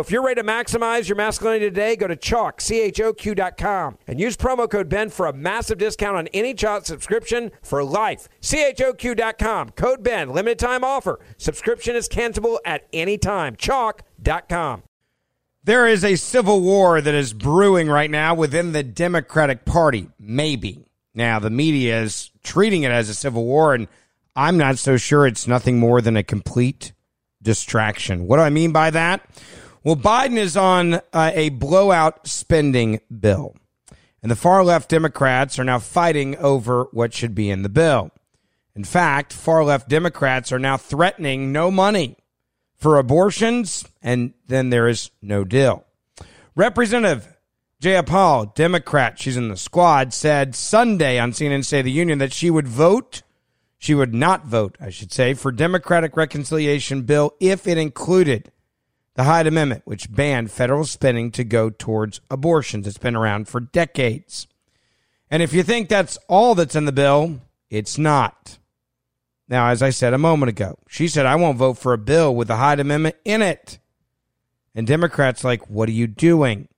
if you're ready to maximize your masculinity today, go to Choq, C-H-O-Q.com, and use promo code Ben for a massive discount on any Choq subscription for life. C-H-O-Q.com, code Ben, limited time offer. Subscription is cancelable at any time. Choq.com. There is a civil war that is brewing right now within the Democratic Party. Maybe. Now, the media is treating it as a civil war, and I'm not so sure it's nothing more than a complete distraction. What do I mean by that? Well, Biden is on uh, a blowout spending bill, and the far left Democrats are now fighting over what should be in the bill. In fact, far left Democrats are now threatening no money for abortions, and then there is no deal. Representative Jayapal, Democrat, she's in the squad, said Sunday on CNN of the Union that she would vote, she would not vote, I should say, for Democratic reconciliation bill if it included the Hyde Amendment, which banned federal spending to go towards abortions. It's been around for decades. And if you think that's all that's in the bill, it's not. Now, as I said a moment ago, she said, I won't vote for a bill with the Hyde Amendment in it. And Democrats like, what are you doing?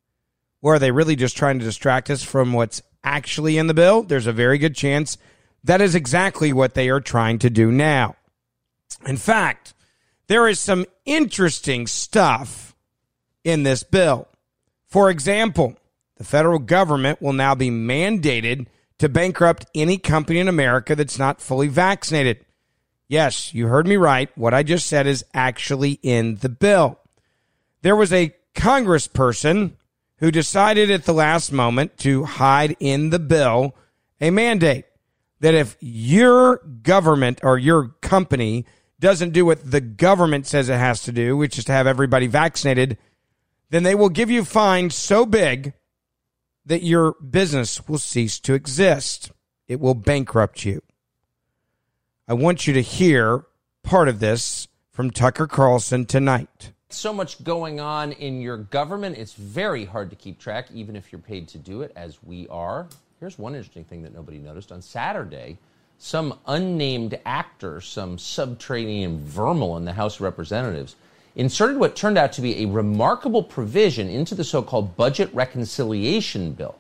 Or are they really just trying to distract us from what's actually in the bill? There's a very good chance that is exactly what they are trying to do now. In fact, there is some interesting stuff in this bill. For example, the federal government will now be mandated to bankrupt any company in America that's not fully vaccinated. Yes, you heard me right. What I just said is actually in the bill. There was a congressperson who decided at the last moment to hide in the bill a mandate that if your government or your company doesn't do what the government says it has to do, which is to have everybody vaccinated, then they will give you fines so big that your business will cease to exist. It will bankrupt you. I want you to hear part of this from Tucker Carlson tonight. So much going on in your government, it's very hard to keep track, even if you're paid to do it, as we are. Here's one interesting thing that nobody noticed. On Saturday, some unnamed actor, some subterranean vermin in the House of Representatives, inserted what turned out to be a remarkable provision into the so called budget reconciliation bill.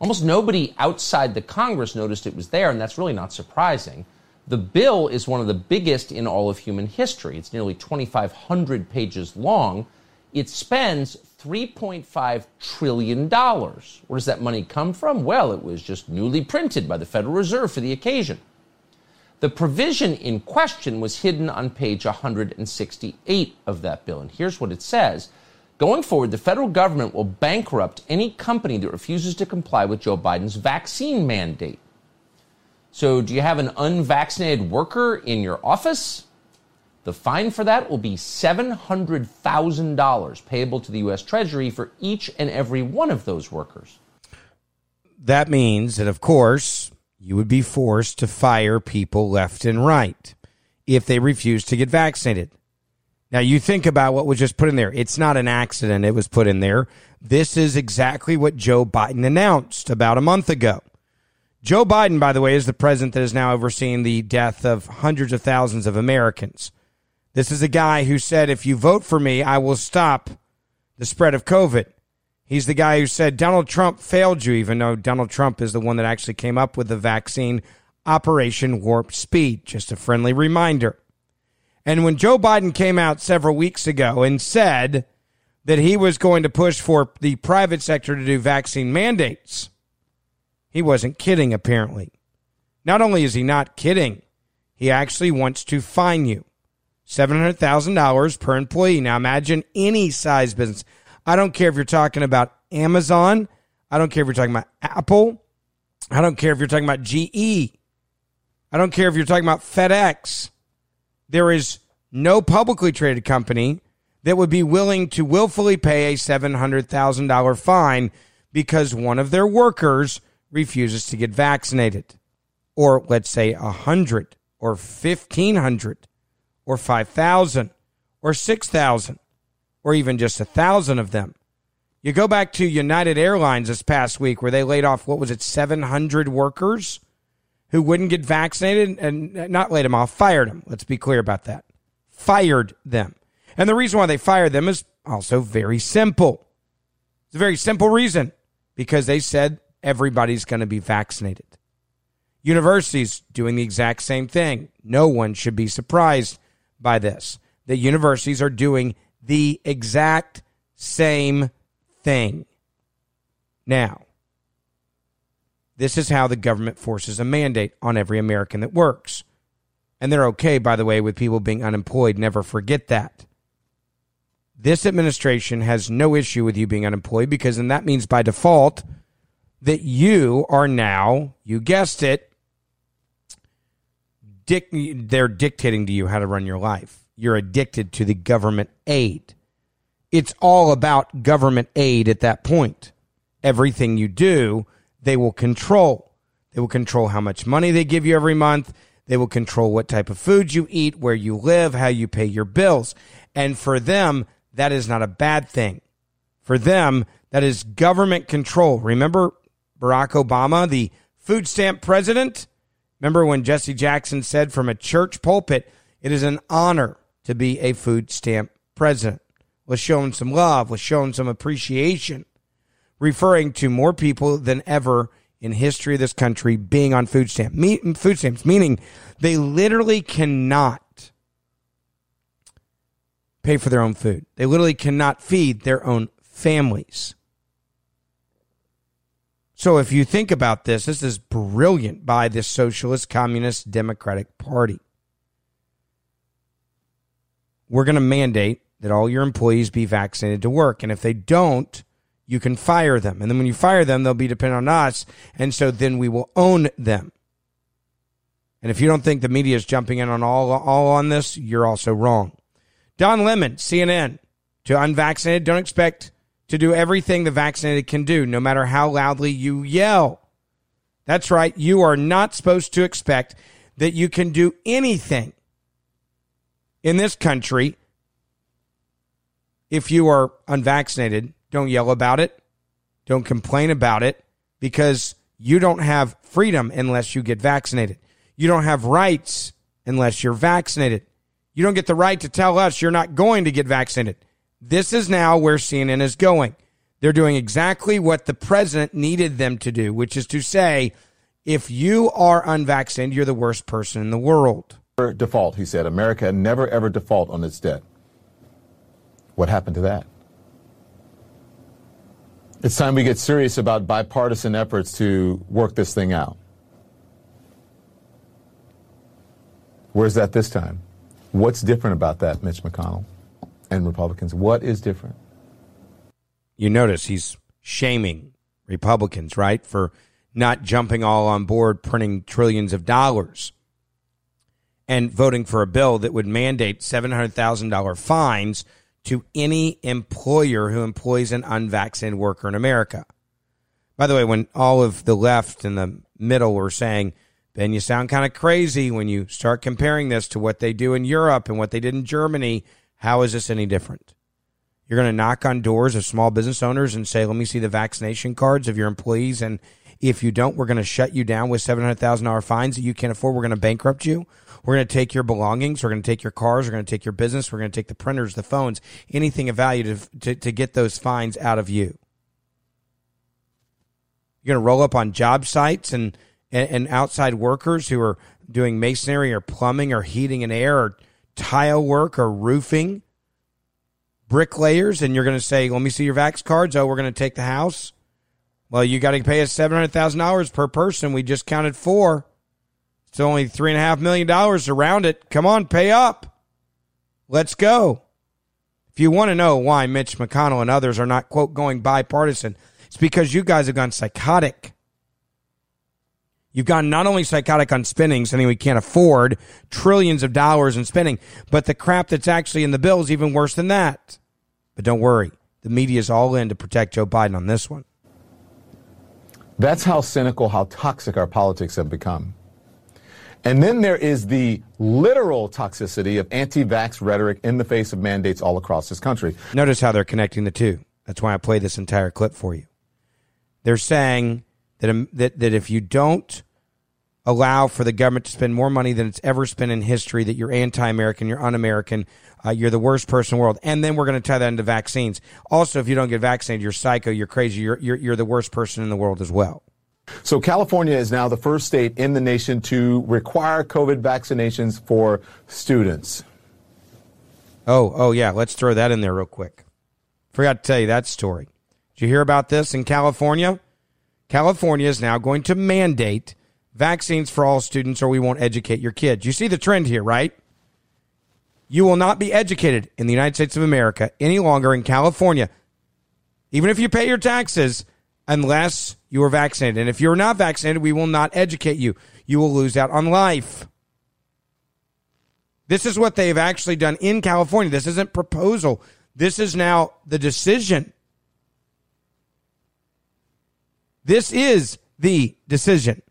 Almost nobody outside the Congress noticed it was there, and that's really not surprising. The bill is one of the biggest in all of human history. It's nearly 2,500 pages long. It spends $3.5 trillion. Where does that money come from? Well, it was just newly printed by the Federal Reserve for the occasion. The provision in question was hidden on page 168 of that bill. And here's what it says Going forward, the federal government will bankrupt any company that refuses to comply with Joe Biden's vaccine mandate. So, do you have an unvaccinated worker in your office? The fine for that will be $700,000 payable to the U.S. Treasury for each and every one of those workers. That means that, of course, you would be forced to fire people left and right if they refuse to get vaccinated. Now, you think about what was just put in there. It's not an accident, it was put in there. This is exactly what Joe Biden announced about a month ago. Joe Biden, by the way, is the president that is now overseeing the death of hundreds of thousands of Americans. This is a guy who said, if you vote for me, I will stop the spread of COVID. He's the guy who said Donald Trump failed you, even though Donald Trump is the one that actually came up with the vaccine Operation Warp Speed. Just a friendly reminder. And when Joe Biden came out several weeks ago and said that he was going to push for the private sector to do vaccine mandates, he wasn't kidding, apparently. Not only is he not kidding, he actually wants to fine you $700,000 per employee. Now imagine any size business. I don't care if you're talking about Amazon. I don't care if you're talking about Apple. I don't care if you're talking about GE. I don't care if you're talking about FedEx. There is no publicly traded company that would be willing to willfully pay a $700,000 fine because one of their workers refuses to get vaccinated. Or let's say a 100 or 1500 or 5,000 or 6,000 or even just a thousand of them. You go back to United Airlines this past week where they laid off, what was it, 700 workers who wouldn't get vaccinated and not laid them off, fired them. Let's be clear about that. Fired them. And the reason why they fired them is also very simple. It's a very simple reason because they said everybody's going to be vaccinated. Universities doing the exact same thing. No one should be surprised by this. The universities are doing the exact same thing. Now, this is how the government forces a mandate on every American that works. And they're okay, by the way, with people being unemployed. Never forget that. This administration has no issue with you being unemployed because then that means by default that you are now, you guessed it, dic- they're dictating to you how to run your life you're addicted to the government aid. It's all about government aid at that point. Everything you do, they will control. They will control how much money they give you every month. They will control what type of food you eat, where you live, how you pay your bills. And for them, that is not a bad thing. For them, that is government control. Remember Barack Obama, the food stamp president? Remember when Jesse Jackson said from a church pulpit, it is an honor to be a food stamp president. Was showing some love, was showing some appreciation, referring to more people than ever in history of this country being on food stamp me, food stamps, meaning they literally cannot pay for their own food. They literally cannot feed their own families. So if you think about this, this is brilliant by the Socialist Communist Democratic Party we're going to mandate that all your employees be vaccinated to work. And if they don't, you can fire them. And then when you fire them, they'll be dependent on us. And so then we will own them. And if you don't think the media is jumping in on all, all on this, you're also wrong. Don Lemon, CNN, to unvaccinated, don't expect to do everything the vaccinated can do, no matter how loudly you yell. That's right. You are not supposed to expect that you can do anything in this country, if you are unvaccinated, don't yell about it. Don't complain about it because you don't have freedom unless you get vaccinated. You don't have rights unless you're vaccinated. You don't get the right to tell us you're not going to get vaccinated. This is now where CNN is going. They're doing exactly what the president needed them to do, which is to say, If you are unvaccinated, you're the worst person in the world. Default, he said. America never ever default on its debt. What happened to that? It's time we get serious about bipartisan efforts to work this thing out. Where's that this time? What's different about that, Mitch McConnell and Republicans? What is different? You notice he's shaming Republicans, right, for not jumping all on board printing trillions of dollars and voting for a bill that would mandate $700,000 fines to any employer who employs an unvaccinated worker in America. By the way, when all of the left and the middle were saying, Ben, you sound kind of crazy when you start comparing this to what they do in Europe and what they did in Germany. How is this any different? You're going to knock on doors of small business owners and say, let me see the vaccination cards of your employees. And if you don't, we're going to shut you down with $700,000 fines that you can't afford. We're going to bankrupt you. We're going to take your belongings. We're going to take your cars. We're going to take your business. We're going to take the printers, the phones, anything of value to, to, to get those fines out of you. You're going to roll up on job sites and, and, and outside workers who are doing masonry or plumbing or heating and air or tile work or roofing, bricklayers, and you're going to say, let me see your vax cards. Oh, we're going to take the house. Well, you got to pay us $700,000 per person. We just counted four. It's only three and a half million dollars around it. Come on, pay up. Let's go. If you want to know why Mitch McConnell and others are not, quote, going bipartisan, it's because you guys have gone psychotic. You've gone not only psychotic on spending, something we can't afford trillions of dollars in spending, but the crap that's actually in the bill is even worse than that. But don't worry, the media is all in to protect Joe Biden on this one. That's how cynical, how toxic our politics have become. And then there is the literal toxicity of anti vax rhetoric in the face of mandates all across this country. Notice how they're connecting the two. That's why I play this entire clip for you. They're saying that, um, that, that if you don't allow for the government to spend more money than it's ever spent in history, that you're anti American, you're un American, uh, you're the worst person in the world. And then we're going to tie that into vaccines. Also, if you don't get vaccinated, you're psycho, you're crazy, you're, you're, you're the worst person in the world as well. So California is now the first state in the nation to require COVID vaccinations for students. Oh, oh yeah, let's throw that in there real quick. Forgot to tell you that story. Did you hear about this in California? California is now going to mandate vaccines for all students or we won't educate your kids. You see the trend here, right? You will not be educated in the United States of America any longer in California, even if you pay your taxes, unless you are vaccinated. And if you're not vaccinated, we will not educate you. You will lose out on life. This is what they've actually done in California. This isn't proposal. This is now the decision. This is the decision.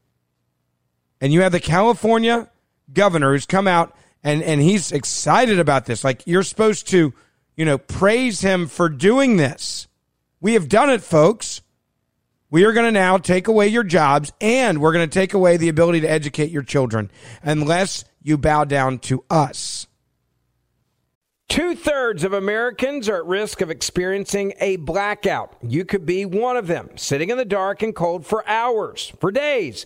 And you have the California governor who's come out and, and he's excited about this. Like you're supposed to, you know, praise him for doing this. We have done it, folks. We are going to now take away your jobs and we're going to take away the ability to educate your children unless you bow down to us. Two thirds of Americans are at risk of experiencing a blackout. You could be one of them, sitting in the dark and cold for hours, for days,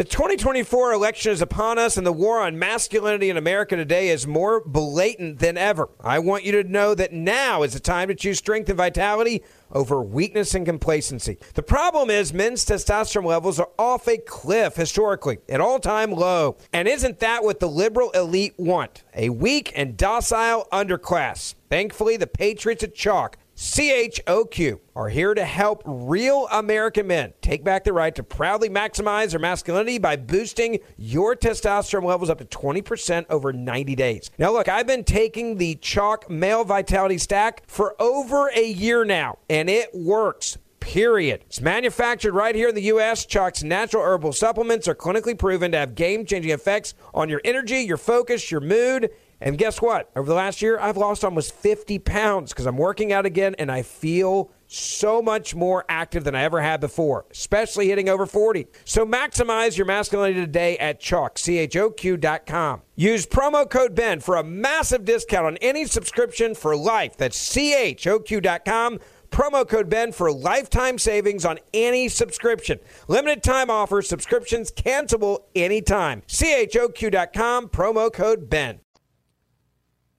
The 2024 election is upon us, and the war on masculinity in America today is more blatant than ever. I want you to know that now is the time to choose strength and vitality over weakness and complacency. The problem is men's testosterone levels are off a cliff historically, an all time low. And isn't that what the liberal elite want? A weak and docile underclass. Thankfully, the Patriots at Choq CHOQ are here to help real American men take back the right to proudly maximize their masculinity by boosting your testosterone levels up to 20% over 90 days. Now, look, I've been taking the Choq Male Vitality Stack for over a year now, and it works. Period. It's manufactured right here in the U.S. Choq's natural herbal supplements are clinically proven to have game changing effects on your energy, your focus, your mood, and guess what? Over the last year, I've lost almost 50 pounds because I'm working out again and I feel so much more active than I ever had before, especially hitting over 40. So maximize your masculinity today at Choq, C-H-O-Q.com. Use promo code BEN for a massive discount on any subscription for life. That's C-H-O-Q.com. Promo code BEN for lifetime savings on any subscription. Limited time offer, subscriptions cancelable anytime. CHOQ.com, promo code BEN.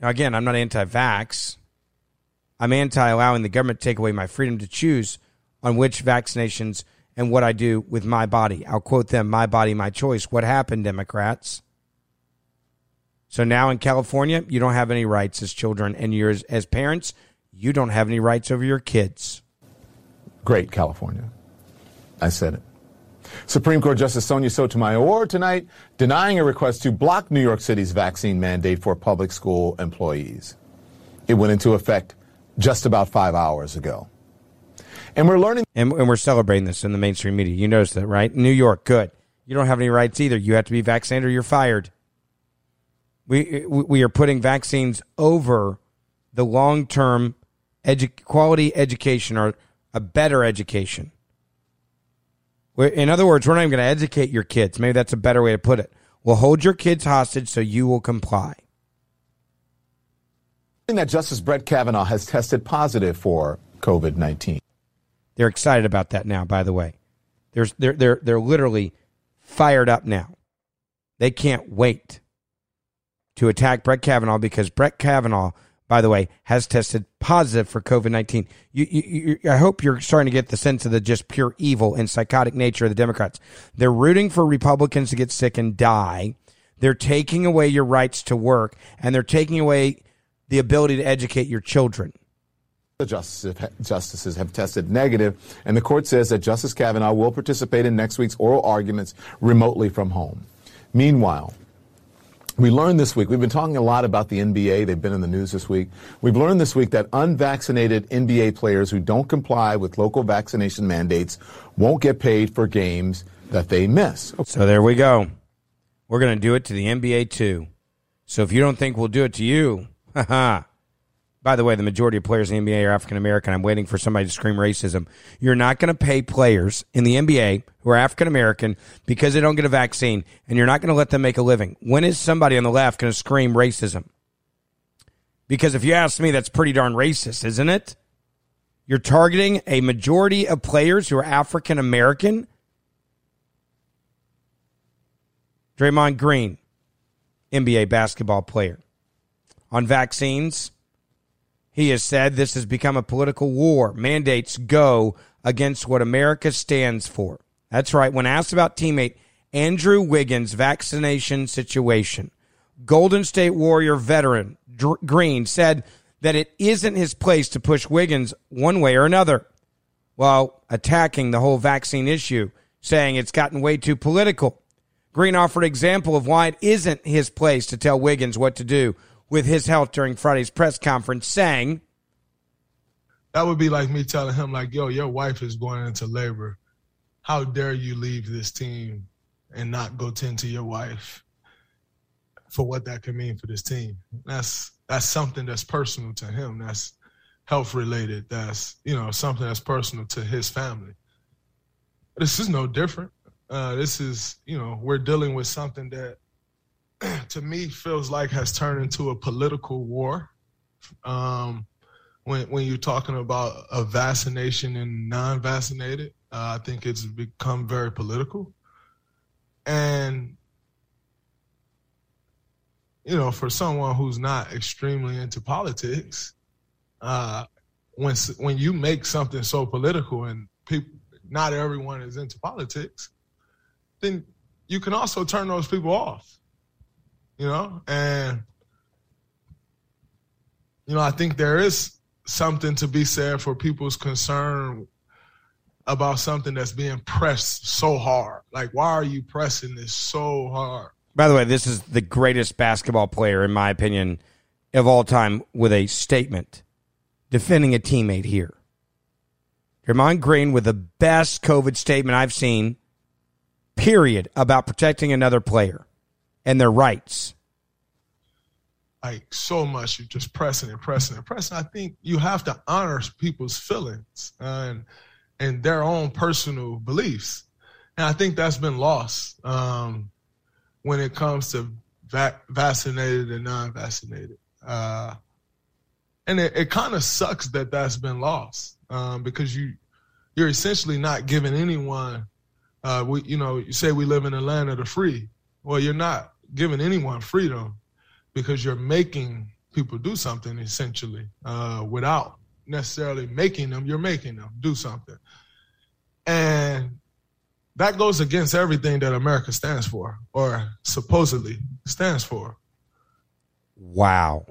Now, again, I'm not anti vax. I'm anti allowing the government to take away my freedom to choose on which vaccinations and what I do with my body. I'll quote them my body, my choice. What happened, Democrats? So now in California, you don't have any rights as children, and you're as parents, you don't have any rights over your kids. Great, California. I said it. Supreme Court Justice Sonia Sotomayor tonight denying a request to block New York City's vaccine mandate for public school employees. It went into effect just about five hours ago. And we're learning. And, and we're celebrating this in the mainstream media. You notice that, right? New York, good. You don't have any rights either. You have to be vaccinated or you're fired. We, we are putting vaccines over the long term edu- quality education or a better education. In other words, we're not even going to educate your kids. Maybe that's a better way to put it. We'll hold your kids hostage so you will comply. That Justice Brett Kavanaugh has tested positive for COVID 19. They're excited about that now, by the way. They're, they're, they're, they're literally fired up now. They can't wait to attack Brett Kavanaugh because Brett Kavanaugh by the way, has tested positive for COVID 19. You, you, you, I hope you're starting to get the sense of the just pure evil and psychotic nature of the Democrats. They're rooting for Republicans to get sick and die. They're taking away your rights to work, and they're taking away the ability to educate your children. The justices have tested negative, and the court says that Justice Kavanaugh will participate in next week's oral arguments remotely from home. Meanwhile, we learned this week, we've been talking a lot about the NBA. They've been in the news this week. We've learned this week that unvaccinated NBA players who don't comply with local vaccination mandates won't get paid for games that they miss. So there we go. We're going to do it to the NBA too. So if you don't think we'll do it to you, haha. By the way, the majority of players in the NBA are African American. I'm waiting for somebody to scream racism. You're not going to pay players in the NBA who are African American because they don't get a vaccine, and you're not going to let them make a living. When is somebody on the left going to scream racism? Because if you ask me, that's pretty darn racist, isn't it? You're targeting a majority of players who are African American. Draymond Green, NBA basketball player. On vaccines, He has said this has become a political war. Mandates go against what America stands for. That's right. When asked about teammate Andrew Wiggins' vaccination situation, Golden State Warrior veteran Dr- Green said that it isn't his place to push Wiggins one way or another while attacking the whole vaccine issue, saying it's gotten way too political. Green offered example of why it isn't his place to tell Wiggins what to do with his health during Friday's press conference, saying, That would be like me telling him, like, yo, your wife is going into labor. How dare you leave this team and not go tend to your wife for what that could mean for this team? That's that's something that's personal to him. That's health related. That's you know something that's personal to his family. This is no different. Uh, this is, you know, we're dealing with something that to me feels like has turned into a political war. Um, when when you're talking about a vaccination and non-vaccinated, uh, I think it's become very political. And you know, for someone who's not extremely into politics, uh, when when you make something so political and people, not everyone is into politics, then you can also turn those people off. You know, and you know, I think there is something to be said for people's concern about something that's being pressed so hard. Like, why are you pressing this so hard? By the way, this is the greatest basketball player, in my opinion, of all time with a statement defending a teammate here. Draymond Green with the best COVID statement I've seen period, about protecting another player and their rights. Like so much, you're just pressing and pressing and pressing. I think you have to honor people's feelings and and their own personal beliefs, and I think that's been lost um, when it comes to vac- vaccinated and non-vaccinated. Uh, and it, it kind of sucks that that's been lost um, because you you're essentially not giving anyone uh, we, you know, you say we live in a land of the free. Well, you're not giving anyone freedom because you're making people do something essentially uh, without necessarily making them. You're making them do something, and that goes against everything that America stands for or supposedly stands for. Wow.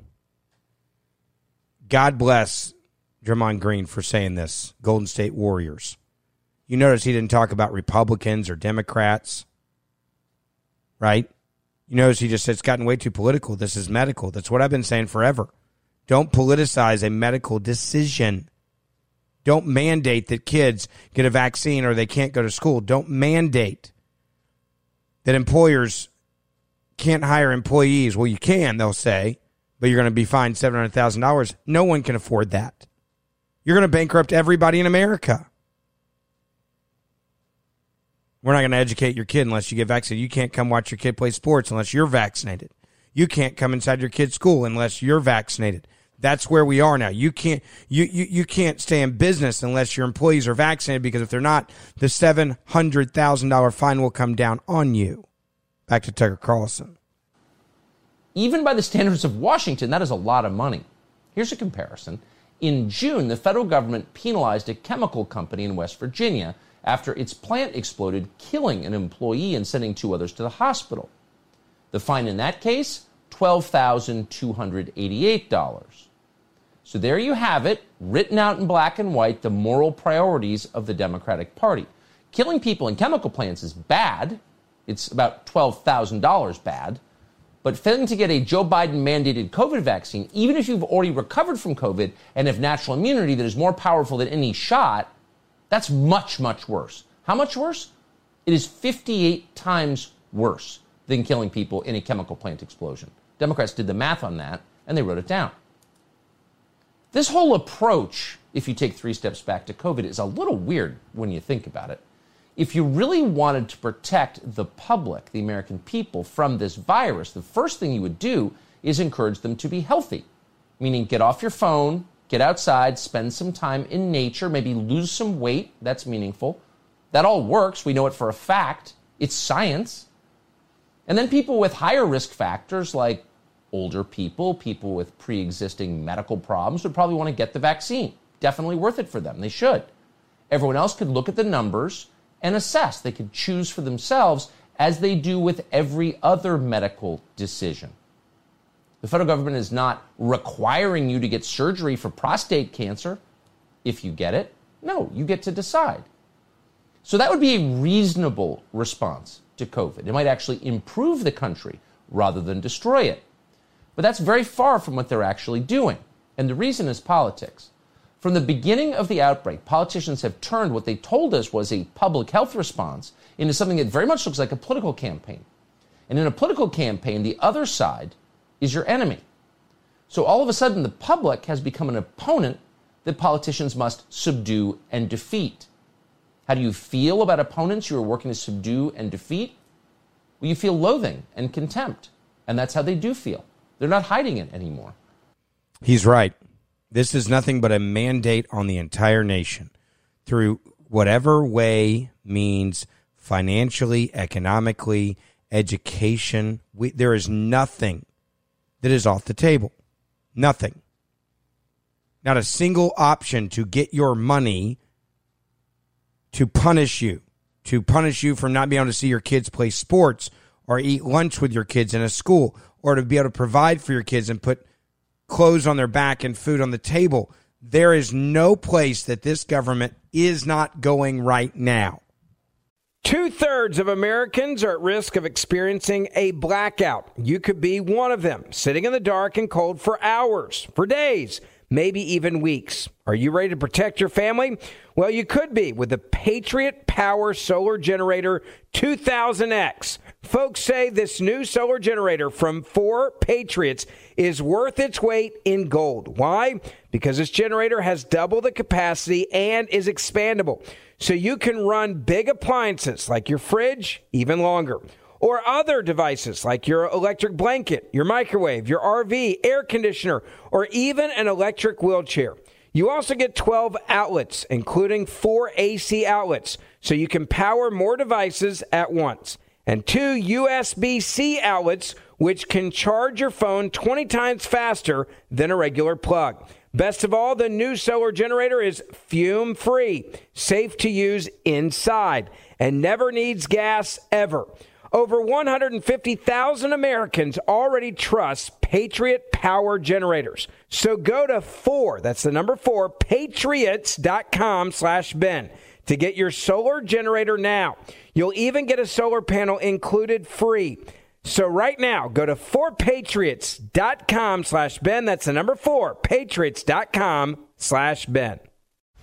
God bless Draymond Green for saying this. Golden State Warriors. You notice he didn't talk about Republicans or Democrats, right? You notice he just said it's gotten way too political. This is medical. That's what I've been saying forever. Don't politicize a medical decision. Don't mandate that kids get a vaccine or they can't go to school. Don't mandate that employers can't hire employees. Well, you can, they'll say, but you're going to be fined $700,000. No one can afford that. You're going to bankrupt everybody in America. We're not going to educate your kid unless you get vaccinated. You can't come watch your kid play sports unless you're vaccinated. You can't come inside your kid's school unless you're vaccinated. That's where we are now. You can't you, you, you can't stay in business unless your employees are vaccinated because if they're not, the seven hundred thousand dollar fine will come down on you. Back to Tucker Carlson. Even by the standards of Washington, that is a lot of money. Here's a comparison. In June, the federal government penalized a chemical company in West Virginia after its plant exploded, killing an employee and sending two others to the hospital. The fine in that case, $12,288. So there you have it, written out in black and white, the moral priorities of the Democratic Party. Killing people in chemical plants is bad. It's about $12,000 bad. But failing to get a Joe Biden mandated COVID vaccine, even if you've already recovered from COVID and have natural immunity that is more powerful than any shot, that's much, much worse. How much worse? It is 58 times worse than killing people in a chemical plant explosion. Democrats did the math on that and they wrote it down. This whole approach, if you take three steps back to COVID, is a little weird when you think about it. If you really wanted to protect the public, the American people, from this virus, the first thing you would do is encourage them to be healthy, meaning get off your phone, get outside, spend some time in nature, maybe lose some weight. That's meaningful. That all works. We know it for a fact. It's science. And then people with higher risk factors like older people, people with pre existing medical problems would probably want to get the vaccine. Definitely worth it for them. They should. Everyone else could look at the numbers and assess. They could choose for themselves as they do with every other medical decision. The federal government is not requiring you to get surgery for prostate cancer if you get it. No, you get to decide. So that would be a reasonable response to COVID. It might actually improve the country rather than destroy it. But that's very far from what they're actually doing. And the reason is politics. From the beginning of the outbreak, politicians have turned what they told us was a public health response into something that very much looks like a political campaign. And in a political campaign, the other side is your enemy. So all of a sudden, the public has become an opponent that politicians must subdue and defeat. How do you feel about opponents you are working to subdue and defeat? Well, you feel loathing and contempt. And that's how they do feel. They're not hiding it anymore. He's right. This is nothing but a mandate on the entire nation through whatever way means financially, economically, education. We, there is nothing that is off the table. Nothing. Not a single option to get your money to punish you, to punish you for not being able to see your kids play sports or eat lunch with your kids in a school or to be able to provide for your kids and put clothes on their back and food on the table. There is no place that this government is not going right now. Two thirds of Americans are at risk of experiencing a blackout. You could be one of them, sitting in the dark and cold for hours, for days, maybe even weeks. Are you ready to protect your family? Well, you could be with the Patriot Power Solar Generator 2000X. Folks say this new solar generator from 4 Patriots is worth its weight in gold. Why? Because this generator has double the capacity and is expandable so you can run big appliances like your fridge even longer. Or other devices like your electric blanket, your microwave, your RV, air conditioner, or even an electric wheelchair. You also get 12 outlets, including four AC outlets, so you can power more devices at once, and two USB C outlets, which can charge your phone 20 times faster than a regular plug. Best of all, the new solar generator is fume free, safe to use inside, and never needs gas ever. Over 150,000 Americans already trust Patriot Power Generators. So go to 4, that's the number 4, patriots.com slash Ben to get your solar generator now. You'll even get a solar panel included free. So right now, go to 4patriots.com slash Ben. That's the number 4, patriots.com slash Ben.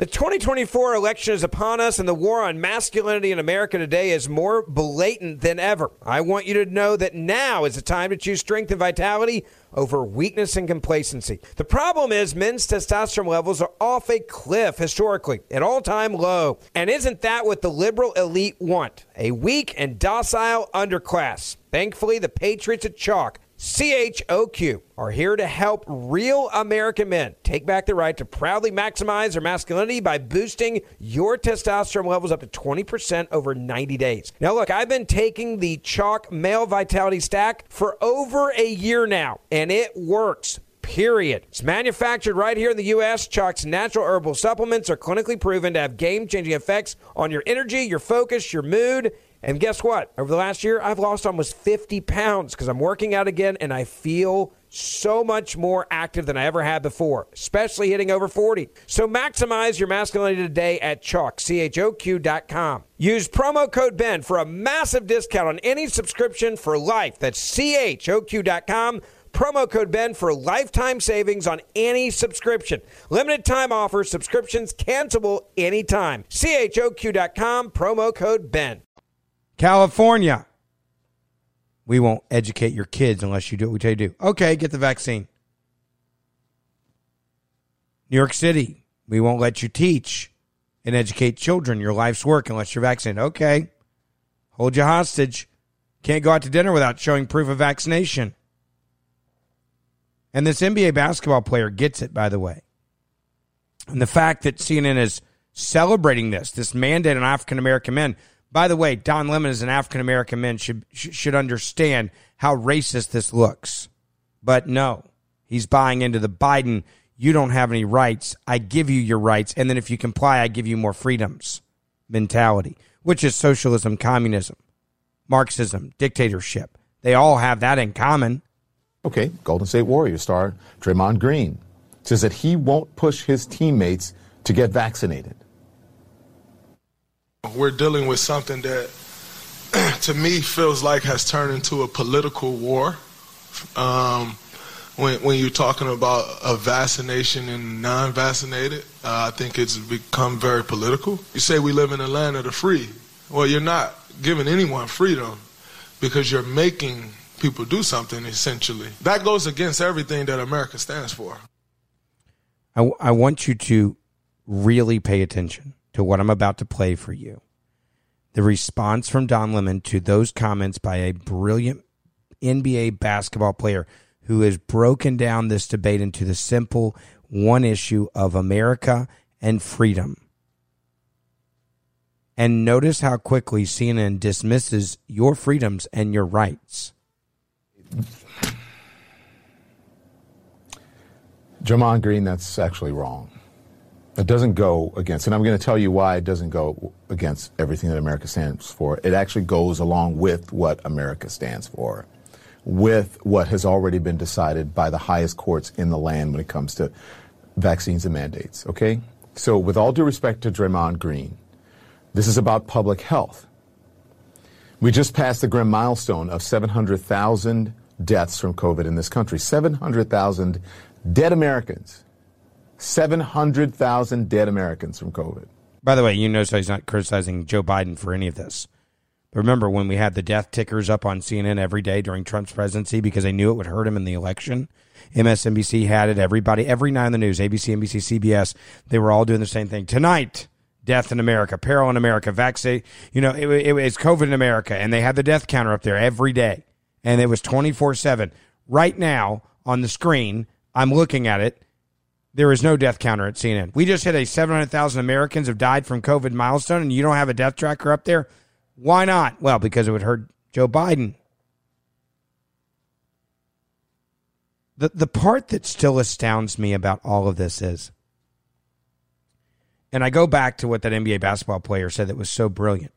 The 2024 election is upon us, and the war on masculinity in America today is more blatant than ever. I want you to know that now is the time to choose strength and vitality over weakness and complacency. The problem is men's testosterone levels are off a cliff historically, an all time low. And isn't that what the liberal elite want? A weak and docile underclass. Thankfully, the Patriots at Choq CHOQ are here to help real American men take back the right to proudly maximize their masculinity by boosting your testosterone levels up to 20% over 90 days. Now, look, I've been taking the Choq Male Vitality Stack for over a year now, and it works period. It's manufactured right here in the U.S. Choq's natural herbal supplements are clinically proven to have game changing effects on your energy, your focus, your mood, And guess what? Over the last year, I've lost almost 50 pounds because I'm working out again and I feel so much more active than I ever had before, especially hitting over 40. So maximize your masculinity today at Choq, C-H-O-Q.com. Use promo code BEN for a massive discount on any subscription for life. That's C-H-O-Q.com. Promo code BEN for lifetime savings on any subscription. Limited time offer, subscriptions cancelable anytime. CHOQ.com, promo code BEN. California. We won't educate your kids unless you do what we tell you to do. Okay, get the vaccine. New York City. We won't let you teach and educate children your life's work unless you're vaccinated. Okay. Hold you hostage. Can't go out to dinner without showing proof of vaccination. And this NBA basketball player gets it, by the way. And the fact that CNN is celebrating this, this mandate on African American men. By the way, Don Lemon as an African American man should should understand how racist this looks. But no, he's buying into the Biden, you don't have any rights. I give you your rights. And then if you comply, I give you more freedoms mentality, which is socialism, communism, Marxism, dictatorship. They all have that in common. Okay, Golden State Warriors star Draymond Green says that he won't push his teammates to get vaccinated. We're dealing with something that, to me, feels like has turned into a political war. Um, when, when you're talking about a vaccination and non-vaccinated, uh, I think it's become very political. You say we live in a land of the free. Well, you're not giving anyone freedom because you're making people do something essentially. That goes against everything that America stands for. I, I want you to really pay attention to what I'm about to play for you. The response from Don Lemon to those comments by a brilliant NBA basketball player who has broken down this debate into the simple one issue of America and freedom. And notice how quickly CNN dismisses your freedoms and your rights. Draymond Green, that's actually wrong. It doesn't go against, and I'm going to tell you why it doesn't go against everything that America stands for. It actually goes along with what America stands for, with what has already been decided by the highest courts in the land when it comes to vaccines and mandates, okay? So, with all due respect to Draymond Green, this is about public health. We just passed the grim milestone of 700,000 deaths from COVID in this country. 700,000 dead Americans. 700,000 dead Americans from COVID. By the way, you notice he's not criticizing Joe Biden for any of this. But remember when we had the death tickers up on CNN every day during Trump's presidency because they knew it would hurt him in the election? MSNBC had it. Everybody, every night in the news, ABC, NBC, CBS, they were all doing the same thing. Tonight, death in America, peril in America, vaccine. You know, it, it, it's COVID in America, and they had the death counter up there every day, and it was twenty four seven. Right now on the screen, I'm looking at it. There is no death counter at CNN. We just hit a 700,000 Americans have died from COVID milestone, and you don't have a death tracker up there. Why not? Well, because it would hurt Joe Biden. The, the part that still astounds me about all of this is and I go back to what that NBA basketball player said that was so brilliant.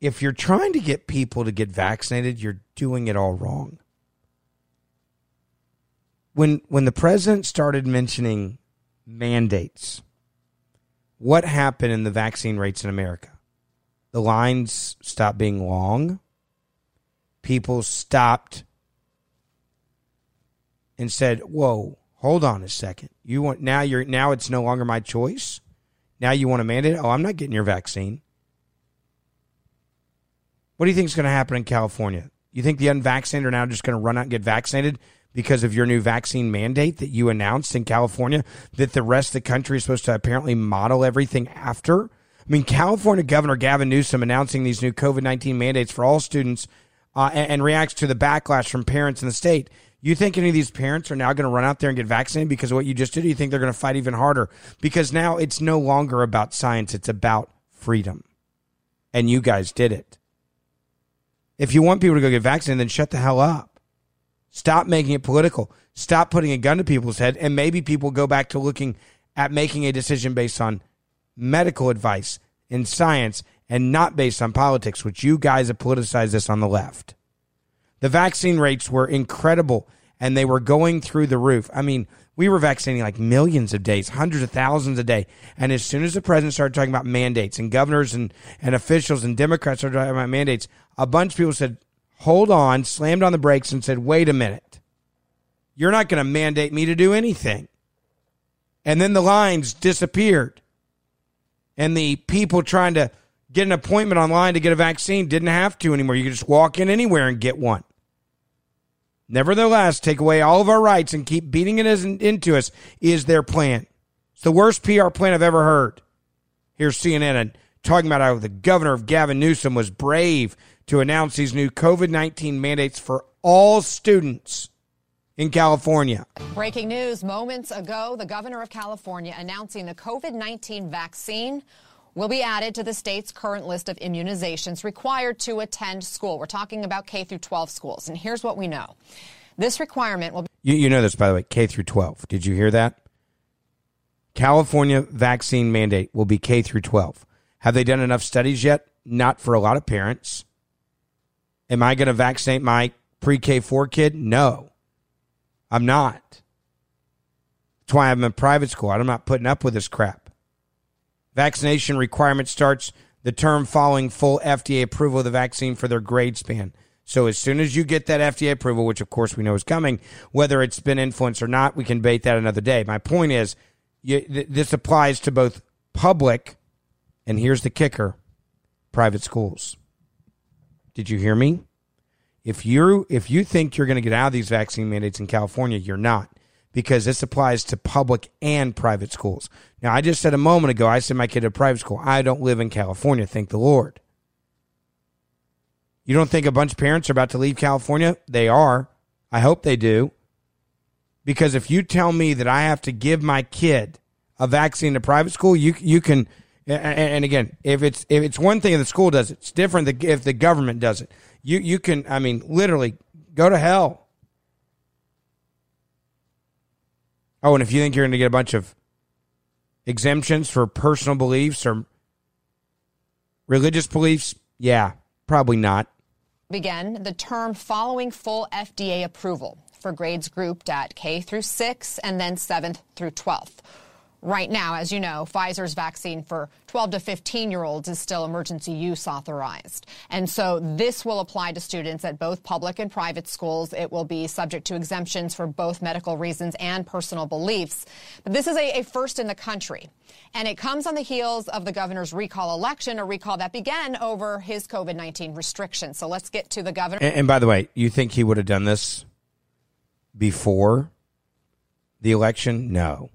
If you're trying to get people to get vaccinated, you're doing it all wrong. When when the president started mentioning mandates, what happened in the vaccine rates in America? The lines stopped being long. People stopped and said, "Whoa, hold on a second. You want now you're now it's no longer my choice." Now you want to mandate? Oh, I'm not getting your vaccine. What do you think is going to happen in California? You think the unvaccinated are now just going to run out and get vaccinated because of your new vaccine mandate that you announced in California that the rest of the country is supposed to apparently model everything after? I mean, California Governor Gavin Newsom announcing these new COVID 19 mandates for all students uh, and, and reacts to the backlash from parents in the state. You think any of these parents are now going to run out there and get vaccinated because of what you just did? You think they're going to fight even harder? Because now it's no longer about science, it's about freedom. And you guys did it. If you want people to go get vaccinated, then shut the hell up. Stop making it political. Stop putting a gun to people's head. And maybe people go back to looking at making a decision based on medical advice and science and not based on politics, which you guys have politicized this on the left. The vaccine rates were incredible and they were going through the roof. I mean, we were vaccinating like millions of days, hundreds of thousands a day. And as soon as the president started talking about mandates and governors and, and officials and Democrats started talking about mandates, a bunch of people said, hold on, slammed on the brakes and said, wait a minute. You're not going to mandate me to do anything. And then the lines disappeared. And the people trying to get an appointment online to get a vaccine didn't have to anymore. You could just walk in anywhere and get one. Nevertheless, take away all of our rights and keep beating it into us is their plan. It's the worst PR plan I've ever heard. Here's CNN talking about how the governor of Gavin Newsom was brave to announce these new COVID 19 mandates for all students in California. Breaking news moments ago, the governor of California announcing the COVID 19 vaccine will be added to the state's current list of immunizations required to attend school. We're talking about K through 12 schools. And here's what we know. This requirement will be you, you know this by the way, K through 12. Did you hear that? California vaccine mandate will be K through 12. Have they done enough studies yet? Not for a lot of parents. Am I going to vaccinate my pre-K 4 kid? No. I'm not. That's why I'm in private school. I'm not putting up with this crap. Vaccination requirement starts the term following full FDA approval of the vaccine for their grade span. So as soon as you get that FDA approval, which of course we know is coming, whether it's been influenced or not, we can debate that another day. My point is, you, th- this applies to both public, and here's the kicker: private schools. Did you hear me? If you if you think you're going to get out of these vaccine mandates in California, you're not because this applies to public and private schools. Now, I just said a moment ago, I sent my kid to private school. I don't live in California, thank the Lord. You don't think a bunch of parents are about to leave California? They are. I hope they do. Because if you tell me that I have to give my kid a vaccine to private school, you you can. And again, if it's if it's one thing if the school does it, it's different if the government does it. You you can. I mean, literally, go to hell. Oh, and if you think you're going to get a bunch of exemptions for personal beliefs or religious beliefs, yeah, probably not. Begin the term following full FDA approval for grades grouped at K through 6 and then 7th through 12th. Right now, as you know, Pfizer's vaccine for 12 to 15 year olds is still emergency use authorized. And so this will apply to students at both public and private schools. It will be subject to exemptions for both medical reasons and personal beliefs. But this is a, a first in the country. And it comes on the heels of the governor's recall election, a recall that began over his COVID 19 restrictions. So let's get to the governor. And, and by the way, you think he would have done this before the election? No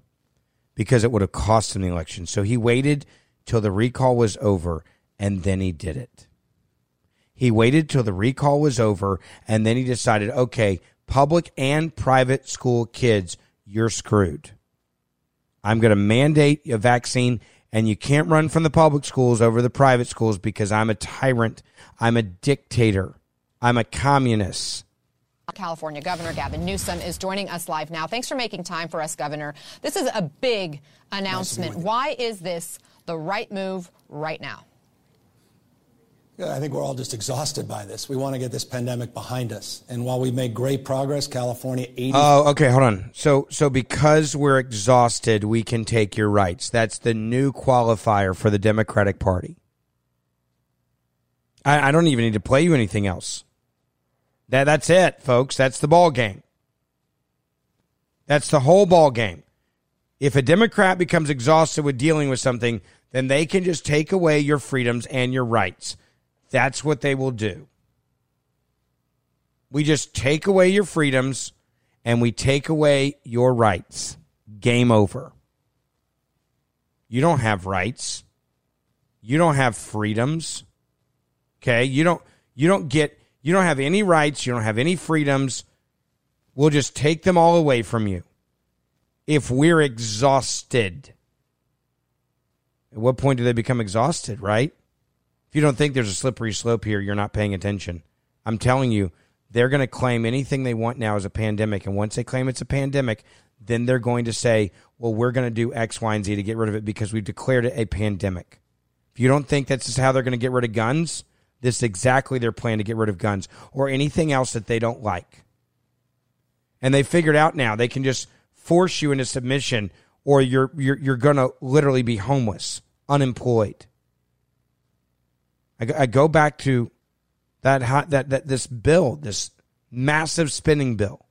because it would have cost him the election. So he waited till the recall was over and then he did it. He waited till the recall was over and then he decided, okay, public and private school kids, you're screwed. I'm going to mandate a vaccine and you can't run from the public schools over the private schools because I'm a tyrant. I'm a dictator. I'm a communist. California Governor Gavin Newsom is joining us live now. Thanks for making time for us, Governor. This is a big announcement. Nice Why is this the right move right now? I think we're all just exhausted by this. We want to get this pandemic behind us. And while we made great progress, California 80 Oh, okay, hold on. So so because we're exhausted, we can take your rights. That's the new qualifier for the Democratic Party. I, I don't even need to play you anything else. That that's it, folks. That's the ball game. That's the whole ball game. If a Democrat becomes exhausted with dealing with something, then they can just take away your freedoms and your rights. That's what they will do. We just take away your freedoms and we take away your rights. Game over. You don't have rights. You don't have freedoms. Okay? You don't you don't get you don't have any rights. You don't have any freedoms. We'll just take them all away from you if we're exhausted. At what point do they become exhausted, right? If you don't think there's a slippery slope here, you're not paying attention. I'm telling you, they're going to claim anything they want now as a pandemic. And once they claim it's a pandemic, then they're going to say, well, we're going to do X, Y, and Z to get rid of it because we've declared it a pandemic. If you don't think that's how they're going to get rid of guns, this is exactly their plan to get rid of guns or anything else that they don't like. And they figured out now they can just force you into submission or you're you're you're going to literally be homeless, unemployed. I, I go back to that that that this bill, this massive spending bill.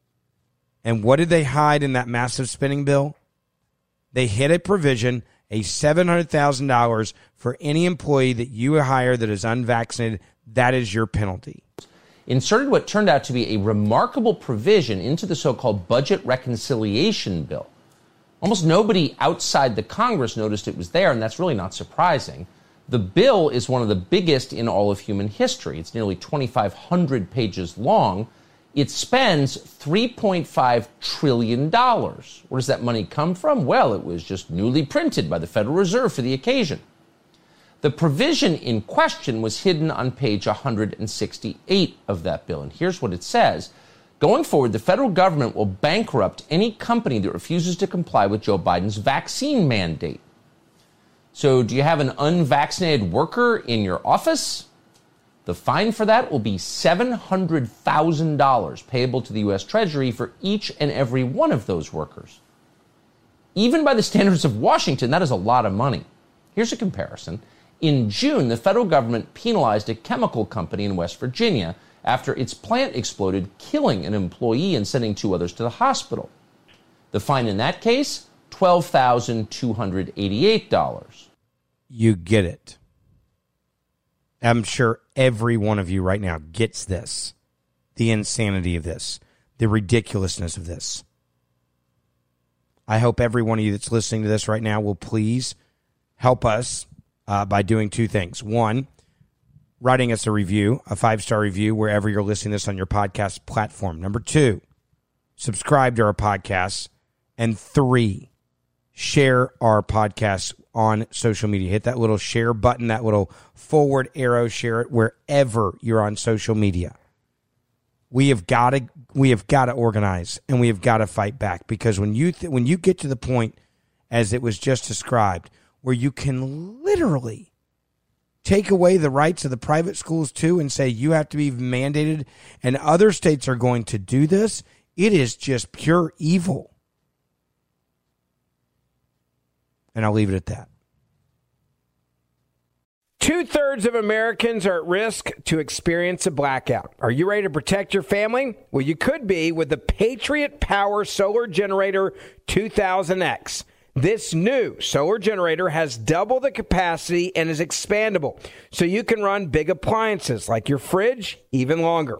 And what did they hide in that massive spending bill? They hid a provision, a $700,000 for any employee that you hire that is unvaccinated. That is your penalty. Inserted what turned out to be a remarkable provision into the so called budget reconciliation bill. Almost nobody outside the Congress noticed it was there, and that's really not surprising. The bill is one of the biggest in all of human history. It's nearly 2,500 pages long. It spends $3.5 trillion. Where does that money come from? Well, it was just newly printed by the Federal Reserve for the occasion. The provision in question was hidden on page 168 of that bill. And here's what it says Going forward, the federal government will bankrupt any company that refuses to comply with Joe Biden's vaccine mandate. So, do you have an unvaccinated worker in your office? The fine for that will be $700,000 payable to the U.S. Treasury for each and every one of those workers. Even by the standards of Washington, that is a lot of money. Here's a comparison. In June, the federal government penalized a chemical company in West Virginia after its plant exploded, killing an employee and sending two others to the hospital. The fine in that case, $12,288. You get it. I'm sure every one of you right now gets this the insanity of this, the ridiculousness of this. I hope every one of you that's listening to this right now will please help us uh, by doing two things. One, writing us a review, a five star review, wherever you're listening to this on your podcast platform. Number two, subscribe to our podcast. And three, share our podcast on social media. Hit that little share button, that little forward arrow, share it wherever you're on social media. We have got to we have got to organize and we have got to fight back because when you th- when you get to the point as it was just described where you can literally take away the rights of the private schools too and say you have to be mandated and other states are going to do this, it is just pure evil. And I'll leave it at that. Two thirds of Americans are at risk to experience a blackout. Are you ready to protect your family? Well, you could be with the Patriot Power Solar Generator 2000X. This new solar generator has double the capacity and is expandable, so you can run big appliances like your fridge even longer.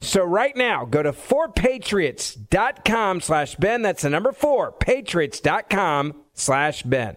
So right now, go to 4patriots.com slash Ben. That's the number four, patriots.com slash Ben.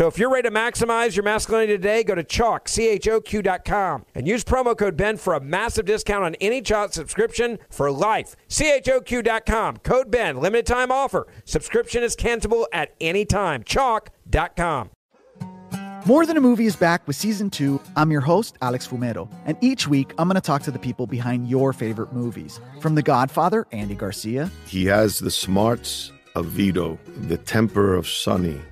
if you're ready to maximize your masculinity today, go to Choq, C-H-O-Q.com, and use promo code Ben for a massive discount on any Choq subscription for life. C-H-O-Q.com, code Ben, limited time offer. Subscription is cancelable at any time. Choq.com. More Than a Movie is back with season two. I'm your host, Alex Fumero, and each week I'm going to talk to the people behind your favorite movies. From The Godfather, Andy Garcia. He has the smarts of Vito, the temper of Sonny,